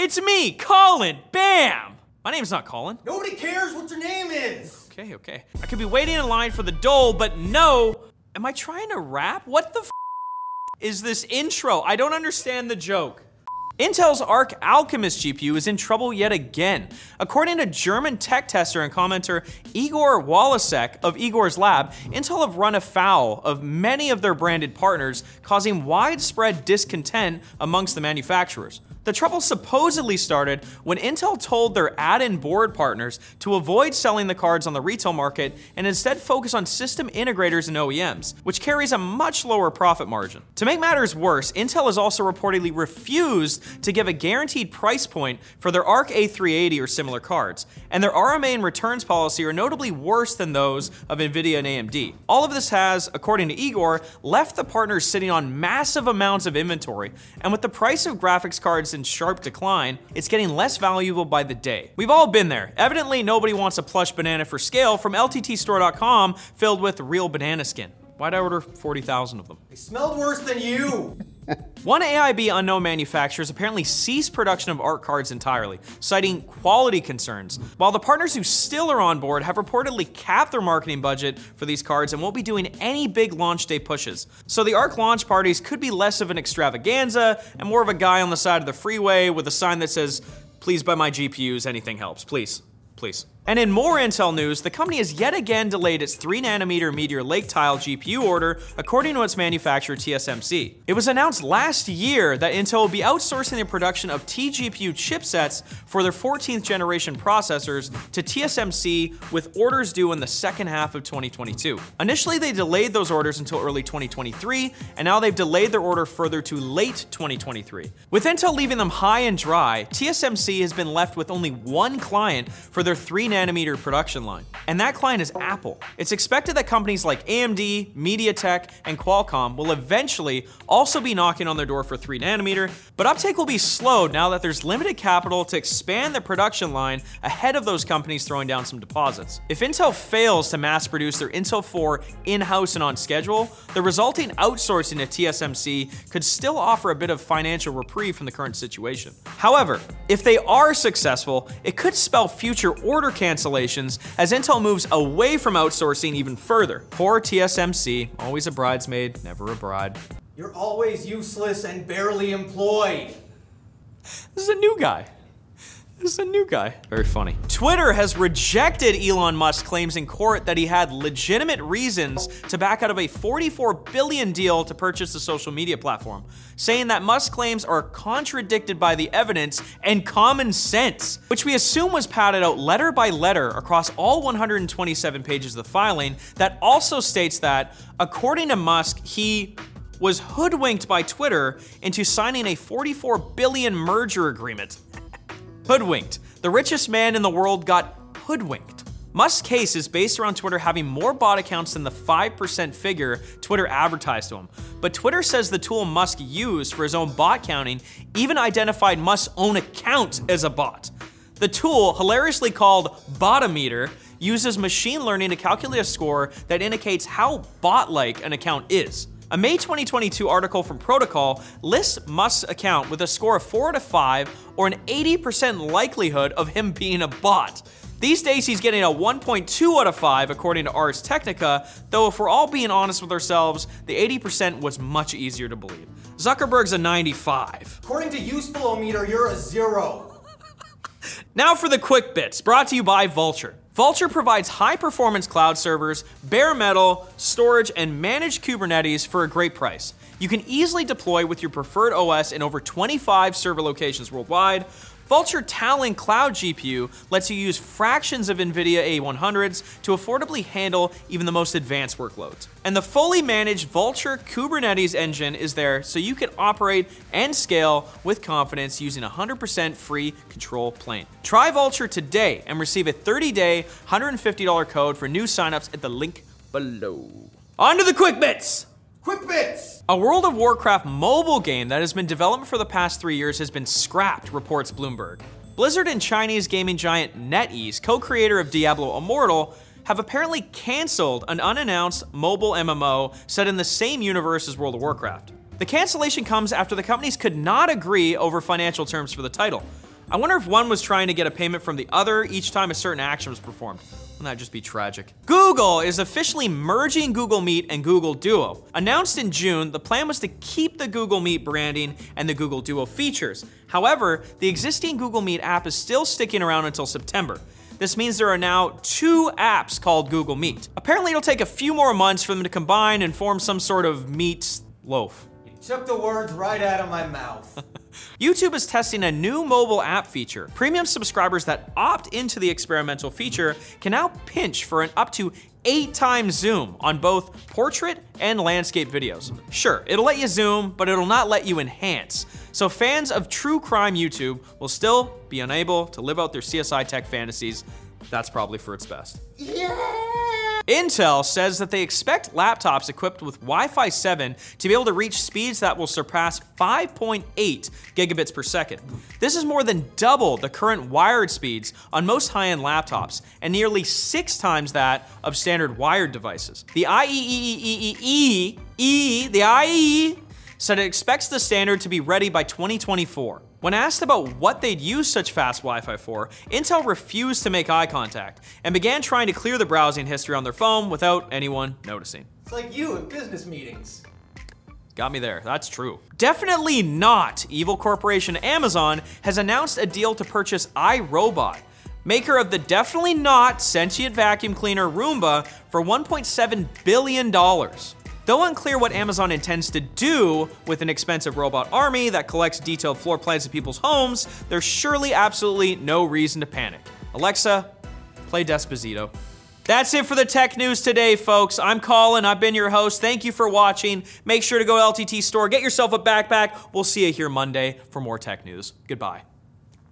It's me, Colin. Bam! My name's not Colin. Nobody cares what your name is. Okay, okay. I could be waiting in line for the dole, but no. Am I trying to rap? What the f- is this intro? I don't understand the joke. Intel's Arc Alchemist GPU is in trouble yet again. According to German tech tester and commenter Igor Wallossek of Igor's Lab, Intel have run afoul of many of their branded partners, causing widespread discontent amongst the manufacturers. The trouble supposedly started when Intel told their add in board partners to avoid selling the cards on the retail market and instead focus on system integrators and OEMs, which carries a much lower profit margin. To make matters worse, Intel has also reportedly refused to give a guaranteed price point for their ARC A380 or similar cards, and their RMA and returns policy are notably worse than those of Nvidia and AMD. All of this has, according to Igor, left the partners sitting on massive amounts of inventory, and with the price of graphics cards in sharp decline, it's getting less valuable by the day. We've all been there. Evidently, nobody wants a plush banana for scale from LTTstore.com filled with real banana skin. Why'd I order 40,000 of them? They smelled worse than you. One AIB unknown manufacturer has apparently ceased production of ARC cards entirely, citing quality concerns, while the partners who still are on board have reportedly capped their marketing budget for these cards and won't be doing any big launch day pushes. So the ARC launch parties could be less of an extravaganza and more of a guy on the side of the freeway with a sign that says, Please buy my GPUs, anything helps, please, please. And in more Intel news, the company has yet again delayed its 3nm Meteor Lake Tile GPU order, according to its manufacturer TSMC. It was announced last year that Intel will be outsourcing the production of tGPU chipsets for their 14th generation processors to TSMC with orders due in the second half of 2022. Initially, they delayed those orders until early 2023, and now they've delayed their order further to late 2023. With Intel leaving them high and dry, TSMC has been left with only one client for their 3 nanometer production line. And that client is Apple. It's expected that companies like AMD, MediaTek, and Qualcomm will eventually also be knocking on their door for 3 nanometer, but uptake will be slowed now that there's limited capital to expand the production line ahead of those companies throwing down some deposits. If Intel fails to mass produce their Intel 4 in-house and on schedule, the resulting outsourcing to TSMC could still offer a bit of financial reprieve from the current situation. However, if they are successful, it could spell future order cancellations as Intel moves away from outsourcing even further. Poor TSMC, always a bridesmaid, never a bride. You're always useless and barely employed. This is a new guy. This is a new guy. Very funny. Twitter has rejected Elon Musk's claims in court that he had legitimate reasons to back out of a 44 billion deal to purchase the social media platform, saying that Musk's claims are contradicted by the evidence and common sense, which we assume was padded out letter by letter across all 127 pages of the filing that also states that according to Musk, he was hoodwinked by Twitter into signing a 44 billion merger agreement. Hoodwinked. The richest man in the world got hoodwinked. Musk's case is based around Twitter having more bot accounts than the 5% figure Twitter advertised to him. But Twitter says the tool Musk used for his own bot counting even identified Musk's own account as a bot. The tool, hilariously called Botometer, uses machine learning to calculate a score that indicates how bot like an account is. A May 2022 article from Protocol lists Musk's account with a score of 4 to 5 or an 80% likelihood of him being a bot. These days, he's getting a 1.2 out of 5 according to Ars Technica, though if we're all being honest with ourselves, the 80% was much easier to believe. Zuckerberg's a 95. According to Useful-O-Meter, you're a zero. Now for the quick bits, brought to you by Vultr. Vultr provides high performance cloud servers, bare metal, storage, and managed Kubernetes for a great price. You can easily deploy with your preferred OS in over 25 server locations worldwide. Vultr Talon Cloud GPU lets you use fractions of NVIDIA A100s to affordably handle even the most advanced workloads. And the fully managed Vultr Kubernetes engine is there so you can operate and scale with confidence using a 100% free control plane. Try Vultr today and receive a 30 day, $150 code for new signups at the link below. On to the quick bits! A World of Warcraft mobile game that has been developed for the past three years has been scrapped, reports Bloomberg. Blizzard and Chinese gaming giant NetEase, co creator of Diablo Immortal, have apparently canceled an unannounced mobile MMO set in the same universe as World of Warcraft. The cancellation comes after the companies could not agree over financial terms for the title. I wonder if one was trying to get a payment from the other each time a certain action was performed. Wouldn't that just be tragic? Google is officially merging Google Meet and Google Duo. Announced in June, the plan was to keep the Google Meet branding and the Google Duo features. However, the existing Google Meet app is still sticking around until September. This means there are now two apps called Google Meet. Apparently, it'll take a few more months for them to combine and form some sort of meat loaf. You took the words right out of my mouth. YouTube is testing a new mobile app feature. Premium subscribers that opt into the experimental feature can now pinch for an up to eight times zoom on both portrait and landscape videos. Sure, it'll let you zoom, but it'll not let you enhance. So fans of true crime YouTube will still be unable to live out their CSI tech fantasies. That's probably for its best. Intel says that they expect laptops equipped with Wi Fi 7 to be able to reach speeds that will surpass 5.8 gigabits per second. This is more than double the current wired speeds on most high end laptops and nearly six times that of standard wired devices. The IEEE, the IEEE said it expects the standard to be ready by 2024. When asked about what they'd use such fast Wi Fi for, Intel refused to make eye contact and began trying to clear the browsing history on their phone without anyone noticing. It's like you at business meetings. Got me there. That's true. Definitely not. Evil corporation Amazon has announced a deal to purchase iRobot, maker of the definitely not sentient vacuum cleaner Roomba, for $1.7 billion. Though unclear what Amazon intends to do with an expensive robot army that collects detailed floor plans of people's homes, there's surely absolutely no reason to panic. Alexa, play Despacito. That's it for the tech news today, folks. I'm Colin. I've been your host. Thank you for watching. Make sure to go to LTT store, get yourself a backpack. We'll see you here Monday for more tech news. Goodbye.